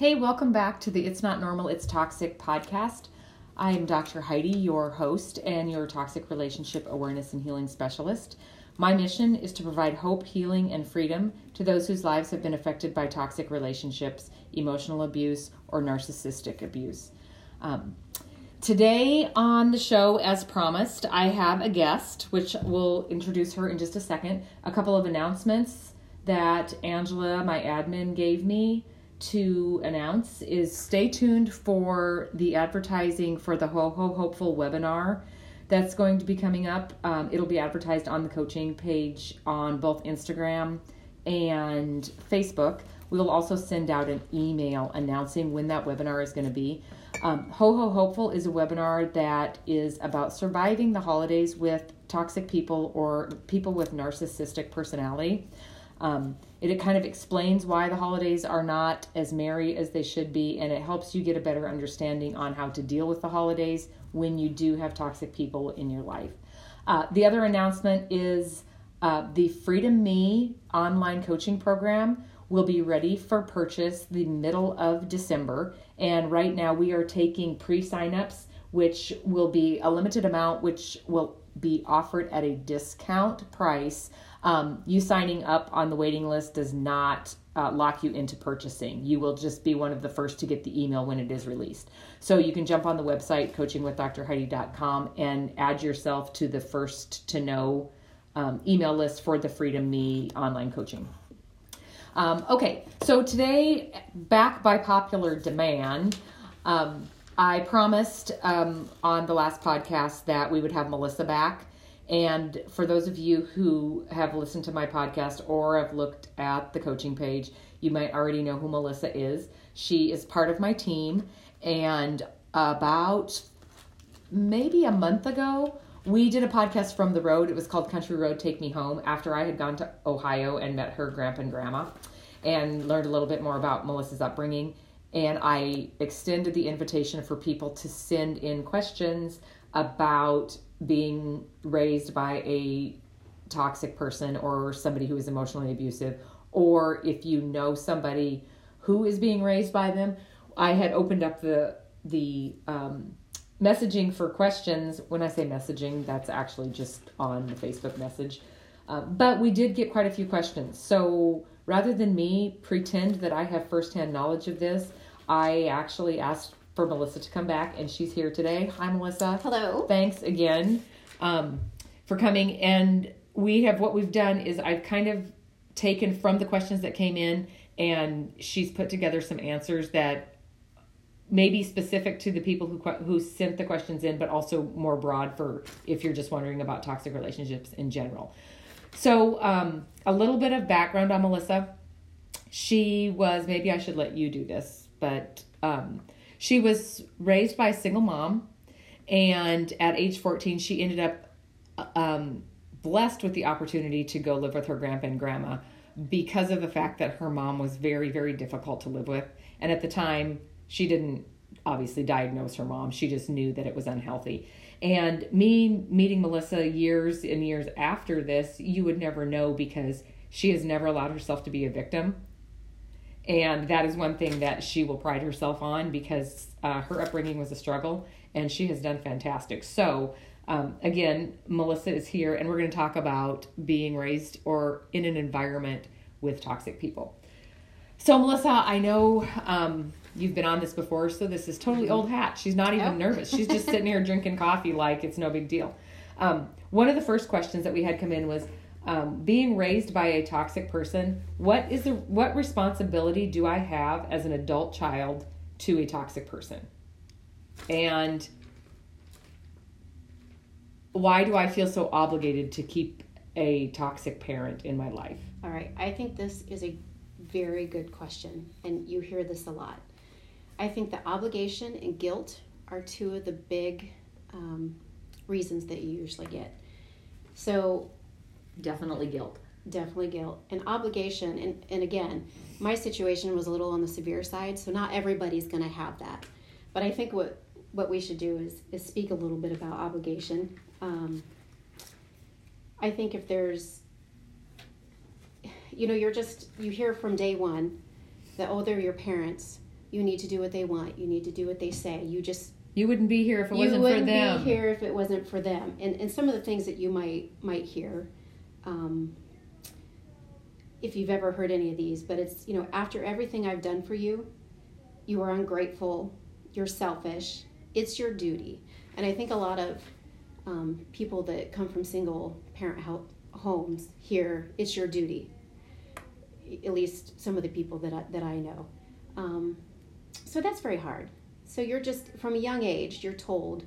Hey, welcome back to the It's Not Normal, It's Toxic podcast. I am Dr. Heidi, your host and your toxic relationship awareness and healing specialist. My mission is to provide hope, healing, and freedom to those whose lives have been affected by toxic relationships, emotional abuse, or narcissistic abuse. Um, today on the show, as promised, I have a guest, which we'll introduce her in just a second. A couple of announcements that Angela, my admin, gave me to announce is stay tuned for the advertising for the Ho Ho Hopeful webinar that's going to be coming up. Um, it'll be advertised on the coaching page on both Instagram and Facebook. We will also send out an email announcing when that webinar is going to be. Um, Ho Ho Hopeful is a webinar that is about surviving the holidays with toxic people or people with narcissistic personality. Um, it, it kind of explains why the holidays are not as merry as they should be, and it helps you get a better understanding on how to deal with the holidays when you do have toxic people in your life. Uh, the other announcement is uh, the Freedom Me online coaching program will be ready for purchase the middle of December. And right now we are taking pre signups, which will be a limited amount, which will be offered at a discount price. Um, you signing up on the waiting list does not uh, lock you into purchasing. You will just be one of the first to get the email when it is released. So you can jump on the website coachingwithdrheidi.com and add yourself to the first to know um, email list for the Freedom Me online coaching. Um, okay, so today, back by popular demand, um, I promised um, on the last podcast that we would have Melissa back. And for those of you who have listened to my podcast or have looked at the coaching page, you might already know who Melissa is. She is part of my team. And about maybe a month ago, we did a podcast from the road. It was called Country Road Take Me Home after I had gone to Ohio and met her grandpa and grandma and learned a little bit more about Melissa's upbringing. And I extended the invitation for people to send in questions about being raised by a toxic person or somebody who is emotionally abusive, or if you know somebody who is being raised by them. I had opened up the the um, messaging for questions. When I say messaging, that's actually just on the Facebook message. Uh, but we did get quite a few questions. So rather than me pretend that I have firsthand knowledge of this, I actually asked for Melissa to come back, and she's here today. Hi, Melissa. Hello. Thanks again um, for coming. And we have what we've done is I've kind of taken from the questions that came in, and she's put together some answers that may be specific to the people who who sent the questions in, but also more broad for if you're just wondering about toxic relationships in general. So, um, a little bit of background on Melissa. She was maybe I should let you do this, but um, she was raised by a single mom, and at age 14, she ended up um, blessed with the opportunity to go live with her grandpa and grandma because of the fact that her mom was very, very difficult to live with. And at the time, she didn't obviously diagnose her mom, she just knew that it was unhealthy. And me meeting Melissa years and years after this, you would never know because she has never allowed herself to be a victim and that is one thing that she will pride herself on because uh, her upbringing was a struggle and she has done fantastic. So um, again melissa is here and we're going to talk about being raised or in an environment with toxic people. So melissa i know um, you've been on this before so this is totally old hat. She's not even nervous. She's just sitting here drinking coffee like it's no big deal. Um, one of the first questions that we had come in was um, being raised by a toxic person what is the what responsibility do i have as an adult child to a toxic person? And why do i feel so obligated to keep a toxic parent in my life? All right i think this is a very good question and you hear this a lot. I think the obligation and guilt are two of the big um, reasons that you usually get. So definitely guilt definitely guilt and obligation and, and again my situation was a little on the severe side so not everybody's going to have that but i think what what we should do is is speak a little bit about obligation um, i think if there's you know you're just you hear from day one that oh they're your parents You need to do what they want. You need to do what they say. You just You wouldn't be here if it wasn't for them. You wouldn't for them. be here if it wasn't for them. And and some of the things that you might might hear, um, if you've ever heard any of these, but it's you know after everything I've done for you, you are ungrateful. You're selfish. It's your duty. And I think a lot of um, people that come from single parent ho- homes hear it's your duty. At least some of the people that I, that I know. Um, so that's very hard. So you're just from a young age, you're told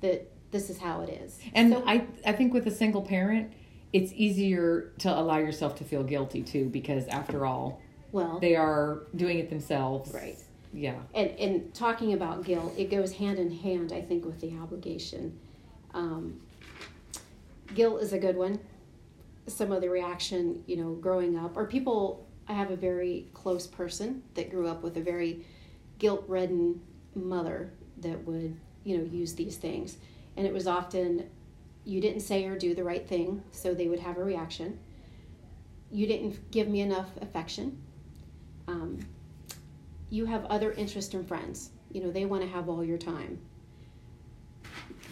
that this is how it is. And So- I, I think with a single parent, it's easier to allow yourself to feel guilty too, because after all, well, they are doing it themselves. Right. Yeah. and and talking about guilt, it goes hand in hand, I think, with the obligation. Um, guilt is a good one. Some of the reaction, you know, growing up, or people. I have a very close person that grew up with a very guilt-ridden mother that would, you know, use these things, and it was often you didn't say or do the right thing, so they would have a reaction. You didn't give me enough affection. Um, you have other interests and friends. You know, they want to have all your time.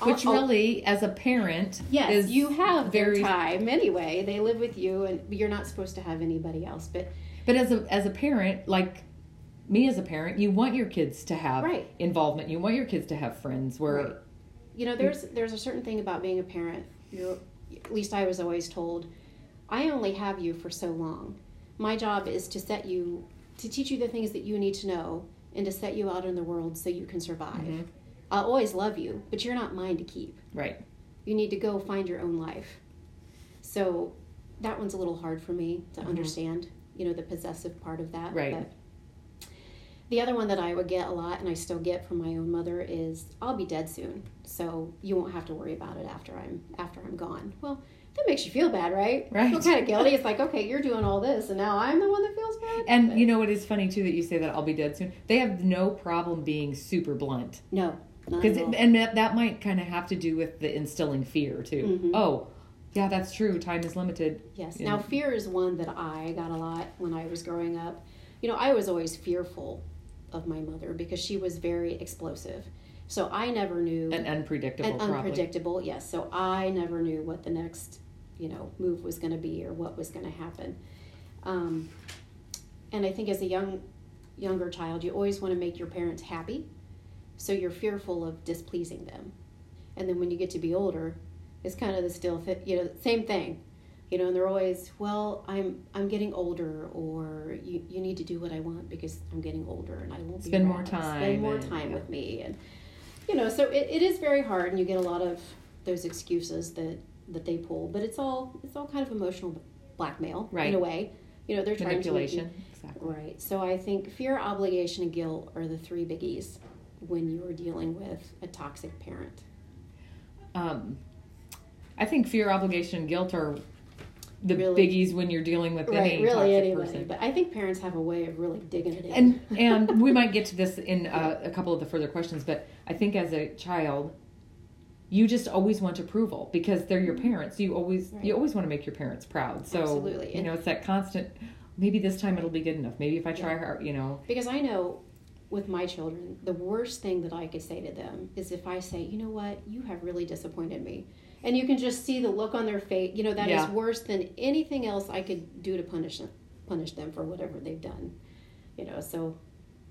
Which really, as a parent, yes, is you have very. their time anyway. They live with you, and you're not supposed to have anybody else. But But as a as a parent, like me as a parent, you want your kids to have Right. involvement. You want your kids to have friends. Where Right. You know, there's there's a certain thing about being a parent. You know, at least I was always told, I only have you for so long. My job is to set you to teach you the things that you need to know and to set you out in the world so you can survive. Mhm. I'll always love you, but you're not mine to keep. right, You need to go find your own life. So that one's a little hard for me to Mhm. understand, you know, the possessive part of that. Right. But the other one that I would get a lot and I still get from my own mother is I'll be dead soon. So you won't have to worry about it after I'm after I'm gone. Well, that makes you feel bad, right? Right. Feel kind of guilty. It's like, okay, you're doing all this and now I'm the one that feels bad. and But you know it is funny too that you say that I'll be dead soon. They have no problem being super blunt no. because and that, that might kind of have to do with the instilling fear too. Mhm. Oh, yeah, that's true. Time is limited. Yes. in- Now, fear is one that I got a lot when I was growing up. You know, I was always fearful of my mother because she was very explosive. So I never knew and unpredictable. and probably. unpredictable. Yes. So I never knew what the next, you know, move was going to be or what was going to happen. Um, and I think as a young, younger child, you always want to make your parents happy. So you're fearful of displeasing them. And then when you get to be older, it's kind of the still fit, you know, same thing. You know, and they're always, well, I'm I'm getting older, or you, you need to do what I want because I'm getting older and I won't be Spend more time spend more and- time yeah. with me, and you know, so it, it is very hard, and you get a lot of those excuses that that they pull, but it's all it's all kind of emotional blackmail Right. in a way. You know, they're trying to Manipulation. Exactly. Right. So I think fear, obligation, and guilt are the three biggies when you are dealing with a toxic parent. Um, I think fear, obligation, and guilt are the Really? biggies when you're dealing with right. any Really, toxic anybody. person. But I think parents have a way of really digging it in. and and we might get to this in uh, a couple of the further questions but i think as a child you just always want approval because they're your parents you always Mm-hmm. Right. you always want to make your parents proud so Absolutely. you know it's that constant maybe this time it'll be good enough maybe if i try Yeah. hard you know Because I know with my children, the worst thing that I could say to them is if I say, you know what, you have really disappointed me. And you can just see the look on their face. You know, that is Yeah. worse than anything else I could do to punish them, punish them for whatever they've done. You know, so,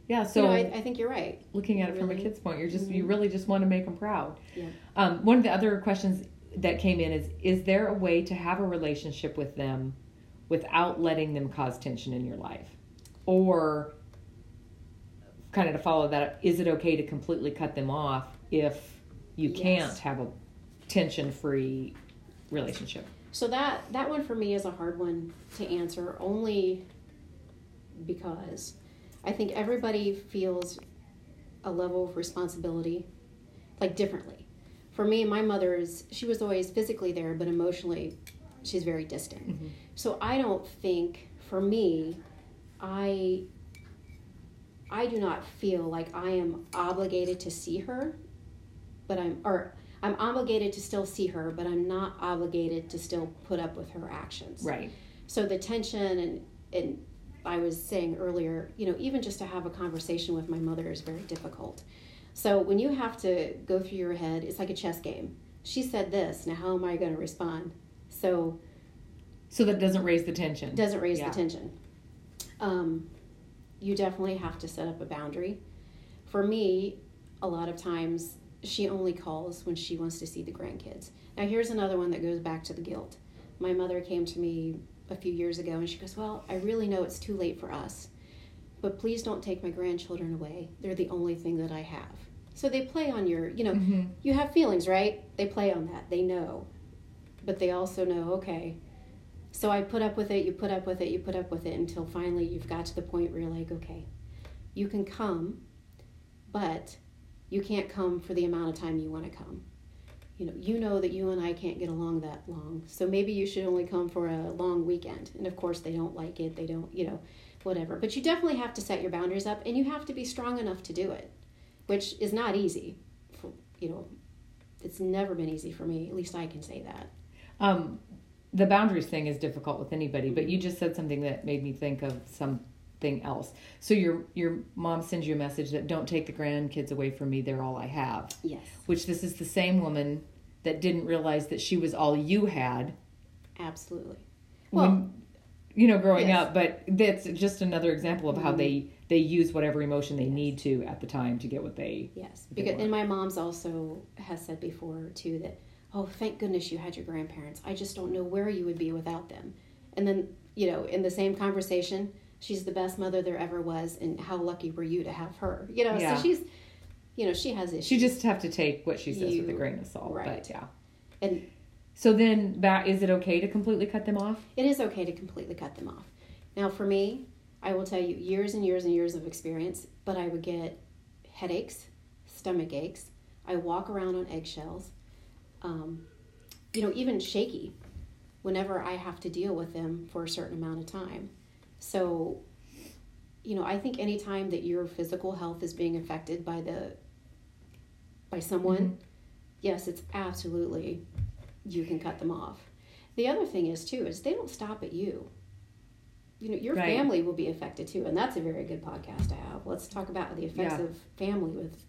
yeah so you know, I, I think you're right. looking at it from a kid's point you're just you Mhm. really just want to make them proud Yeah. um, one of the other questions that came in is is there a way to have a relationship with them without letting them cause tension in your life or kind of to follow that is it okay to completely cut them off if you Yes. can't have a tension free relationship So that that one for me is a hard one to answer only because I think everybody feels a level of responsibility like differently. For me, my mother is she was always physically there but emotionally she's very distant. Mhm. So I don't think for me I I do not feel like I am obligated to see her, but I'm or I'm obligated to still see her, but I'm not obligated to still put up with her actions. right So the tension and and I was saying earlier, you know, even just to have a conversation with my mother is very difficult. So when you have to go through your head, it's like a chess game. She said this, now how am I going to respond? So so that doesn't raise the tension. Doesn't raise yeah. the tension. Um, you definitely have to set up a boundary. For me, a lot of times she only calls when she wants to see the grandkids. Now, here's another one that goes back to the guilt. My mother came to me a few years ago and she goes, Well, I really know it's too late for us, but please don't take my grandchildren away. They're the only thing that I have. So they play on your, you know, mm-hmm. you have feelings, right? They play on that. They know. But they also know, okay, so I put up with it, you put up with it, you put up with it until finally you've got to the point where you're like, okay, you can come, but you can't come for the amount of time you want to come. You know, you know that you and I can't get along that long. So maybe you should only come for a long weekend. And of course they don't like it. They don't, you know, whatever. But you definitely have to set your boundaries up and you have to be strong enough to do it, which is not easy. For, you know, it's never been easy for me. At least I can say that. Um, the boundaries thing is difficult with anybody, but you just said something that made me think of something else. So your your mom sends you a message that don't take the grandkids away from me, they're all I have. Yes. Which this is the same woman that didn't realize that she was all you had. Absolutely. Well, when, you know, growing yes. up, but that's just another example of mm-hmm. how they they use whatever emotion they yes. need to at the time to get what they Yes. Because and my mom's also has said before too that oh, thank goodness you had your grandparents. I just don't know where you would be without them. And then, you know, in the same conversation, she's the best mother there ever was, and how lucky were you to have her? You know, yeah. so she's, you know, she has issues. She just have to take what she says you, with a grain of salt. Right. But yeah. And so then, that is it okay to completely cut them off? It is okay to completely cut them off. Now, for me, I will tell you years and years and years of experience, but I would get headaches, stomach aches. I walk around on eggshells um, you know, even shaky whenever I have to deal with them for a certain amount of time. So, you know, I think anytime that your physical health is being affected by the by someone, mm-hmm. yes, it's absolutely you can cut them off. The other thing is too is they don't stop at you. You know, your right. family will be affected too, and that's a very good podcast to have. Let's talk about the effects yeah. of family with,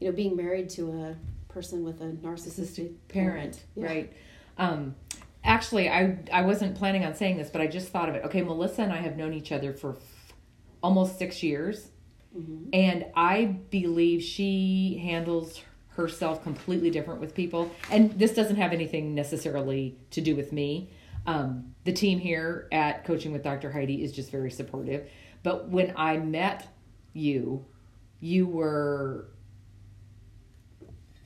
you know, being married to a person with a narcissistic parent, parent. Yeah. right? Um, actually, I I wasn't planning on saying this, but I just thought of it. Okay, Melissa and I have known each other for f- almost six years, mm-hmm. and I believe she handles herself completely different with people. And this doesn't have anything necessarily to do with me. Um, the team here at Coaching with Dr. Heidi is just very supportive. But when I met you, you were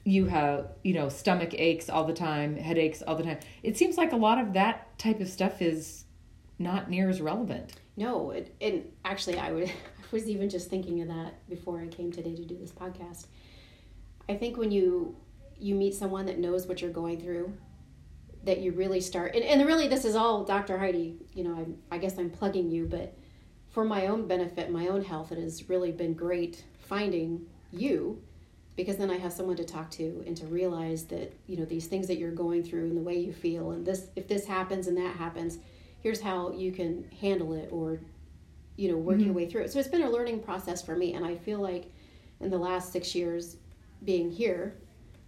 you have you know stomach aches all the time headaches all the time. It seems like a lot of that type of stuff is not near as relevant. No it, and actually I, would, I was even just thinking of that before i came today to do this podcast. I think when you you meet someone that knows what you're going through that you really start and, and really this is all dr heidi you know I, I guess i'm plugging you but for my own benefit my own health it has really been great finding you because then I have someone to talk to and to realize that you know these things that you're going through and the way you feel and this if this happens and that happens here's how you can handle it or you know work mm-hmm. your way through it. So it's been a learning process for me and I feel like in the last 6 years being here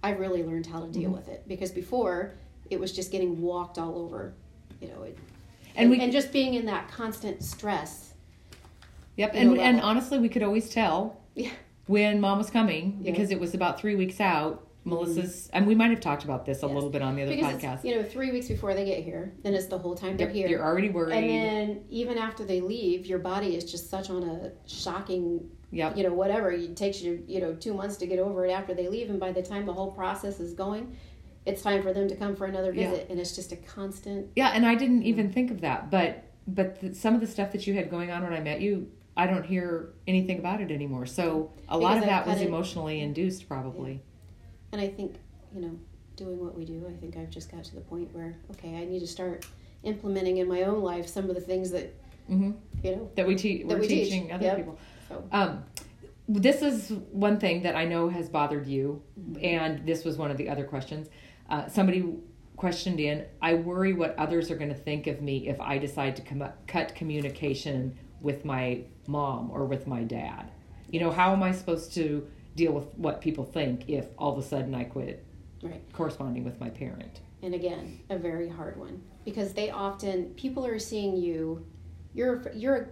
I've really learned how to deal mm-hmm. with it. Because before it was just getting walked all over you know it, and, and, we, and just being in that constant stress. Yep and, and honestly we could always tell yeah when mom was coming because it was about three weeks out. Melissa's, mm-hmm. and we might have talked about this a yes. little bit on the other because podcast. you know, three weeks before they get here, then it's the whole time they're yep, here. You're already worried, and then even after they leave, your body is just such on a shocking, yep. you know, whatever. It takes you, you know, two months to get over it after they leave, and by the time the whole process is going, it's time for them to come for another visit, yeah. and it's just a constant. Yeah, and I didn't even think of that, but but the, some of the stuff that you had going on when I met you I don't hear anything about it anymore. So a because lot of that was it, emotionally induced, probably. Yeah. And I think, you know, doing what we do, I think I've just got to the point where, okay, I need to start implementing in my own life some of the things that, mm-hmm. you know, that we teach, we're we teaching teach. other yep. people. So. Um, this is one thing that I know has bothered you, mm-hmm. and this was one of the other questions. Uh, somebody questioned in, I worry what others are going to think of me if I decide to com- cut communication with my mom or with my dad? You know, how am I supposed to deal with what people think if all of a sudden I quit Right. corresponding with my parent? And again, a very hard one because they often people are seeing you. You're you're.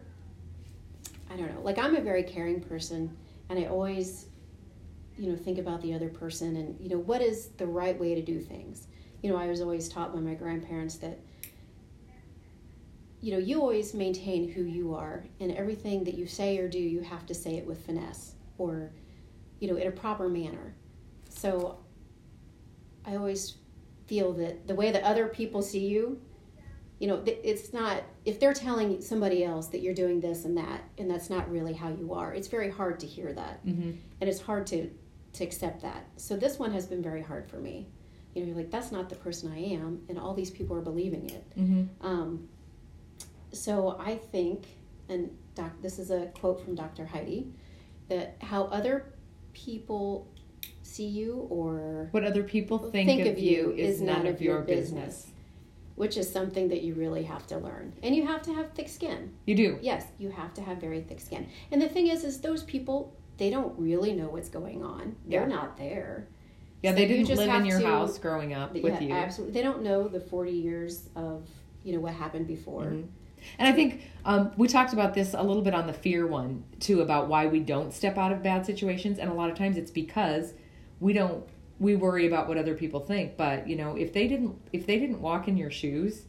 I don't know. Like I'm a very caring person, and I always, you know, think about the other person and you know what is the right way to do things. You know, I was always taught by my grandparents that. You know, you always maintain who you are, and everything that you say or do, you have to say it with finesse or, you know, in a proper manner. So I always feel that the way that other people see you, you know, it's not, if they're telling somebody else that you're doing this and that, and that's not really how you are, it's very hard to hear that. Mm-hmm. And it's hard to, to accept that. So this one has been very hard for me. You know, you're like, that's not the person I am, and all these people are believing it. Mm-hmm. Um, so I think, and doc, this is a quote from Dr. Heidi, that how other people see you or What other people think, Think of, you is none of your business. which is something that you really have to learn and you have to have thick skin You do. yes you have to have very thick skin and the thing is is those people they don't really know what's going on they're Yeah. not there Yeah, So they didn't just live in your to- house growing up with yeah, you. absolutely they don't know the 40 years of you know what happened before Mhm. And I think um, we talked about this a little bit on the fear one too about why we don't step out of bad situations, and a lot of times it's because we don't we worry about what other people think. But you know, if they didn't if they didn't walk in your shoes,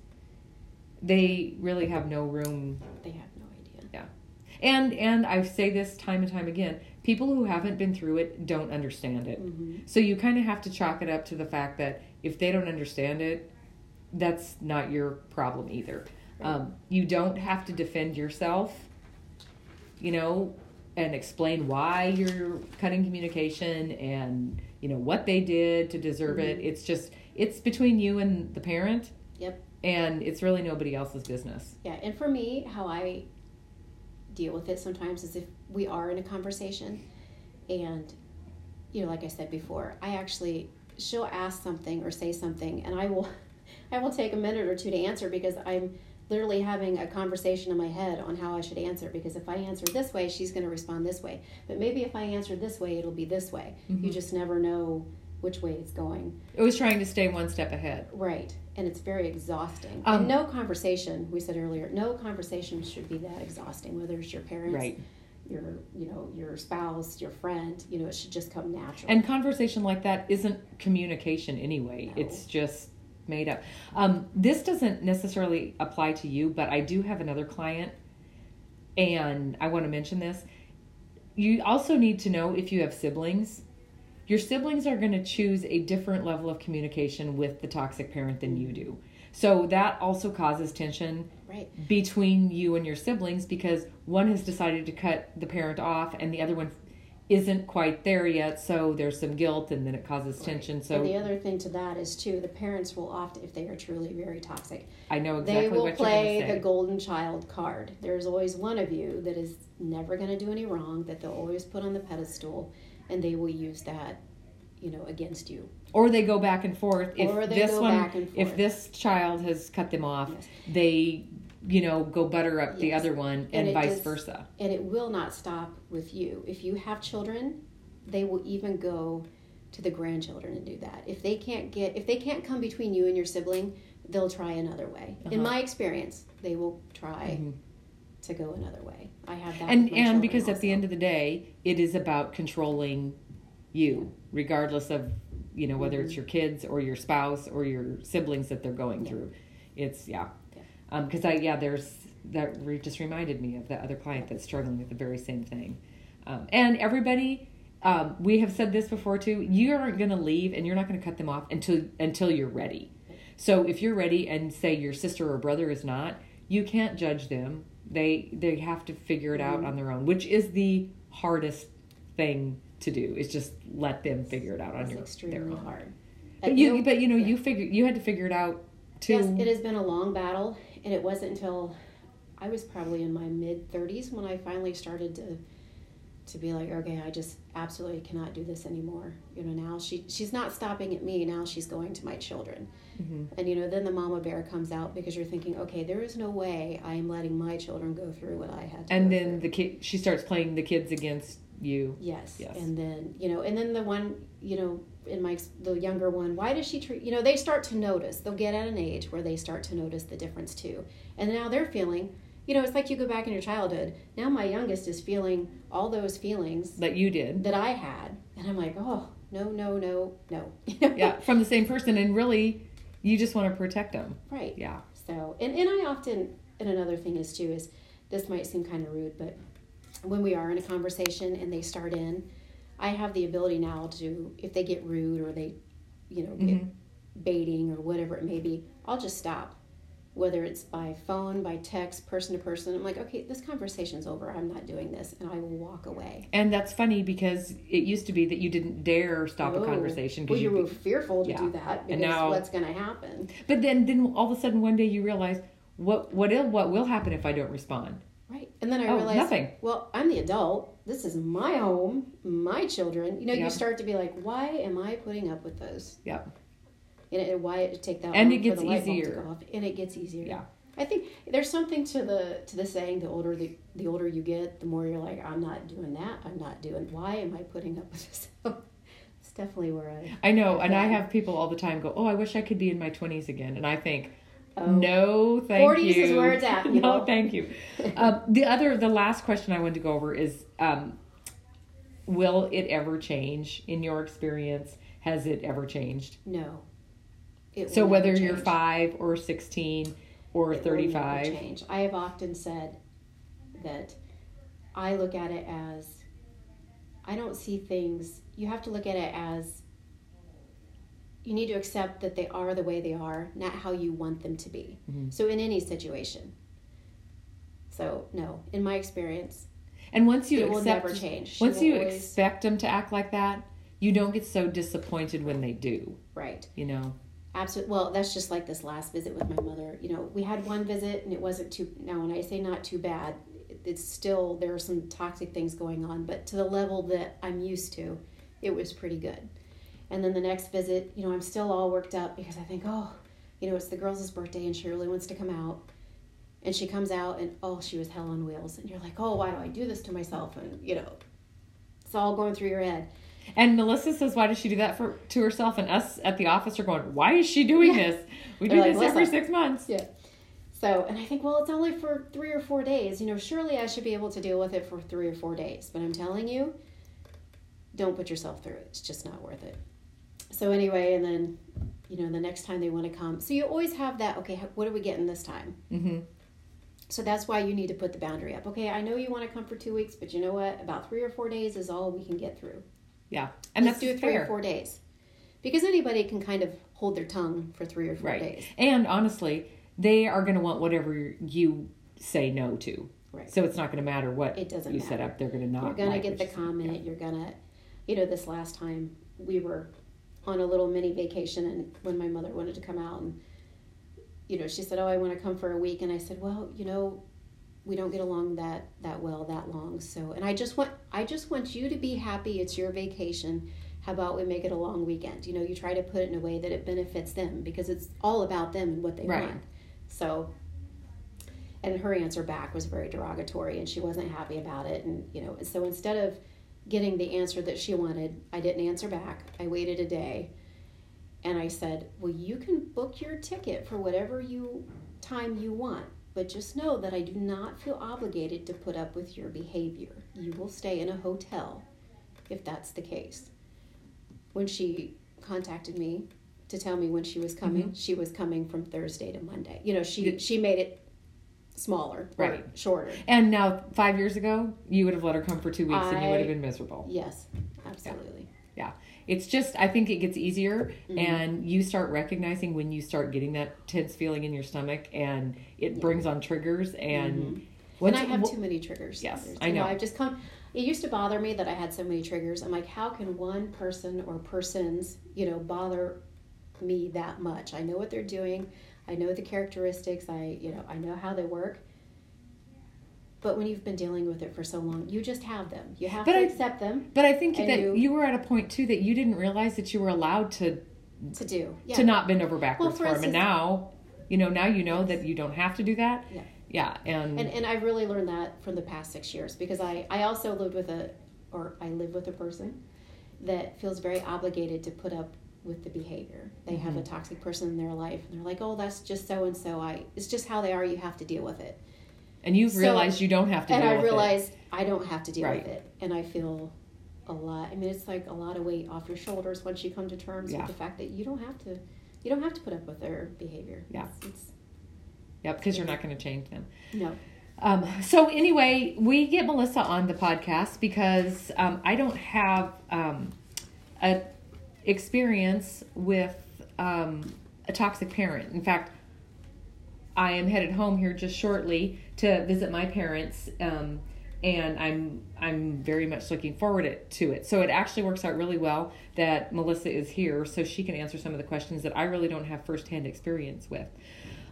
they really have no room. they have no idea Yeah, And and I say this time and time again: people who haven't been through it don't understand it. hmm So you kind of have to chalk it up to the fact that if they don't understand it, that's not your problem either. Um, you don't have to defend yourself, you know, and explain why you're cutting communication and you know what they did to deserve it. Mhm. It's just it's between you and the parent. Yep. And it's really nobody else's business. Yeah, and for me, how I deal with it sometimes is if we are in a conversation and you know, like I said before, I actually she'll ask something or say something and I will I will take a minute or two to answer because I'm literally having a conversation in my head on how I should answer because if I answer this way, she's going to respond this way. But maybe if I answer this way, it'll be this way. You Mhm. just never know which way it's going. It was trying to stay one step ahead. Right. And it's very exhausting. Um, and no conversation, we said earlier, no conversation should be that exhausting, whether it's your parents, Right. your you know, your spouse, your friend, you know, it should just come natural. And conversation like that isn't communication anyway. No. It's just made up. Um, this doesn't necessarily apply to you, but I do have another client, and I want to mention this. You also need to know if you have siblings. Your siblings are going to choose a different level of communication with the toxic parent than you do. So that also causes tension right. between you and your siblings because one has decided to cut the parent off and the other one isn't quite there yet so there's some guilt and then it causes tension so and the other thing to that is too, the parents will often if they are truly very toxic, i know exactly they will play the golden child card. There's always one of you that is never going to do any wrong, that they'll always put on the pedestal, and they will use that, you know, against you. or they go back and forth if Or they this go one back and forth. if this child has cut them off Yes. they you know go butter up the other one And and, vice just- versa and it will not stop with you. If you have children, they will even go to the grandchildren and do that. If they can't get if they can't come between you and your sibling, they'll try another way. In Uh-huh. my experience, they will try Mhm. to go another way. I have that. and and because at the end of the day it is about controlling you regardless of you know whether it's Mhm. your kids or your spouse or your siblings that they're going Yeah. through it's yeah Yeah. um because i yeah there's that re- just reminded me of that other client that's struggling with the very same thing um, and everybody um, we have said this before too you aren't going to leave and you're not going to cut them off until until you're ready so if you're ready and say your sister or brother is not you can't judge them they they have to figure it out Mhm. on their own which is the hardest thing to do is just let them figure it out on it's your extremely their own. hard. but you no- but you know yeah. you figure you had to figure it out too Yes, it has been a long battle, and it wasn't until I was probably in my mid 30s when I finally started to to be like, okay, I just absolutely cannot do this anymore. You know, now she she's not stopping at me. Now she's going to my children. Mm-hmm. And you know, then the mama bear comes out because you're thinking, okay, there is no way I am letting my children go through what I had. to And then through. the kid, she starts playing the kids against you. yes. Yes. and then you know, and then the one, you know, in my the younger one, why does she treat? You know, they start to notice. They'll get at an age where they start to notice the difference too, and now they're feeling. You know, it's like you go back in your childhood. Now my youngest is feeling all those feelings That you did. that I had, and I'm like, oh no, no, no, no. Yeah, from the same person. And really, you just want to protect them. right. Yeah. So, and, and I often, and another thing is too, is this might seem kind of rude, but when we are in a conversation and they start in, I have the ability now to, if they get rude or they, you know, get Mhm. baiting or whatever it may be, I'll just stop. Whether it's by phone, by text, person to person, I'm like, okay, this conversation's over. I'm not doing this, and I will walk away. And that's funny because it used to be that you didn't dare stop a Oh, conversation because you you. were fearful to Yeah. do that because And now- what's going to happen? But then, then all of a sudden, one day you realize what what what will happen if I don't respond. Right. And then I Oh, realized, nothing. well, I'm the adult. This is my home, my children. You know, Yeah. you start to be like, why am I putting up with those? Yeah. And, and why it take that And it gets for the light to easier. go off. And it gets easier. Yeah. I think there's something to the to the saying the older the the older you get, the more you're like, I'm not doing that. I'm not doing. Why am I putting up with this? it's definitely where I. I know, and I have people all the time go, "Oh, I wish I could be in my twenties again," and I think, Oh, "No, thank 40s you." is where it's at, no, know? thank you. um, the other, the last question I wanted to go over is, um, will it ever change in your experience? Has it ever changed? No. It So whether you're five or sixteen or It will never thirty-five, change. I have often said that I look at it as I don't see things. You have to look at it as you need to accept that they are the way they are, not how you want them to be. Mhm. So in any situation. So no, in my experience, and once you it will accept, never change. She once you always- expect them to act like that, you don't get so disappointed when they do. right. You know. Absolutely. Well, that's just like this last visit with my mother. You know, we had one visit and it wasn't too. Now, when I say not too bad, it's still there are some toxic things going on, but to the level that I'm used to, it was pretty good. And then the next visit, you know, I'm still all worked up because I think, oh, you know, it's the girl's birthday and she really wants to come out. And she comes out and oh, she was hell on wheels. And you're like, oh, why do I do this to myself? And you know, it's all going through your head. And Melissa says, "Why does she do that for to herself?" And us at the office are going, "Why is she doing Yeah. this? We They're do like, this every six months." Yeah. So, and I think, well, it's only for three or four days. You know, surely I should be able to deal with it for three or four days. But I'm telling you, don't put yourself through it. It's just not worth it. So, anyway, and then, you know, the next time they want to come. So, you always have that, okay, what are we getting this time? hmm So, that's why you need to put the boundary up. Okay, I know you want to come for two weeks, but you know what? About three or four days is all we can get through. Yeah, and Let's that's do three fair. or four days. Because anybody can kind of hold their tongue for three or four right? days. And honestly, they are going to want whatever you say no to. Right. So it's not going to matter what It doesn't you matter. set up. They're going to not. You're gonna get the comment. You're gonna, you know, this last time we were on a little mini vacation, and when my mother wanted to come out, and you know, she said, "Oh, I want to come for a week," and I said, "Well, you know, we don't get along that that well that long, so and I just want I just want you to be happy. It's your vacation. How about we make it a long weekend? You know, you try to put it in a way that it benefits them because it's all about them and what they Right. want. So." And her answer back was very derogatory, and she wasn't happy about it. And you know, so instead of getting the answer that she wanted, I didn't answer back. I waited a day, and I said, "Well, you can book your ticket for whatever you time you want, but just know that I do not feel obligated to put up with your behavior. You will stay in a hotel if that's the case." When she contacted me to tell me when she was coming, mm-hmm. she was coming from Thursday to Monday. You know, she she made it smaller, Right. shorter. And now, five years ago, you would have let her come for two weeks, and you would have been miserable. Yes, absolutely. Yeah. It's just, I think it gets easier, Mhm. and you start recognizing when you start getting that tense feeling in your stomach, and it Yeah. brings on triggers. And Mhm. once and I have too many triggers. Yes, There's- I you know. I've just come. It used to bother me that I had so many triggers. I'm like, how can one person or persons, you know, bother me that much? I know what they're doing. I know the characteristics. I, you know, I know how they work. But when you've been dealing with it for so long, you just have them. You have But to I- accept them But I think that you- you, were at a point too that you didn't realize that you were allowed to to do. Yeah. to not bend over backwards for for him. And now, you know, now you know that you don't have to do that. Yeah. Yeah, and, and and I've really learned that from the past six years because I I also lived with a or I live with a person that feels very obligated to put up with the behavior. They have a toxic person in their life and they're like, "Oh, that's just so and so. I it's just how they are. You have to deal with it." and you've so- realized you don't have to. and deal I with it. realized I don't have to deal Right. with it, and I feel a lot. I mean, it's like a lot of weight off your shoulders once you come to terms Yeah. with the fact that you don't have to, you don't have to put up with their behavior. Yeah. it's, it's Yeah, because you're not going to change them. no, Um, so anyway, we get Melissa on the podcast because um, I don't have um, a experience with um, a toxic parent. In fact, I am headed home here just shortly to visit my parents, um, and I'm I'm very much looking forward it, to it. So it actually works out really well that Melissa is here, so she can answer some of the questions that I really don't have firsthand experience with.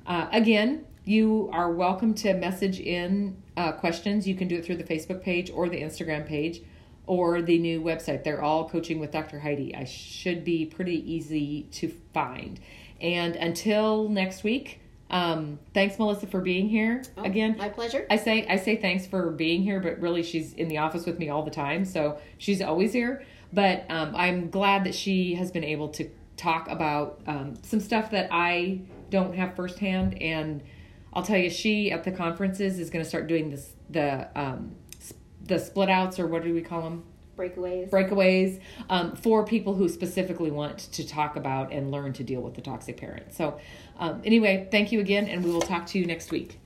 Uh, again, you are welcome to message in uh, questions. You can do it through the Facebook page or the Instagram page or the new website. They're all coaching with Dr. Heidi. I should be pretty easy to find. And until next week, um, thanks Melissa for being here Oh, again. my pleasure. I say I say thanks for being here, but really she's in the office with me all the time, so she's always here. But um, I'm glad that she has been able to talk about um, some stuff that I don't have firsthand, and I'll tell you, she at the conferences is going to start doing this the um, the split outs or what do we call them? Breakaways. breakaways um, for people who specifically want to talk about and learn to deal with the toxic parent. So, um, anyway, thank you again, and we will talk to you next week.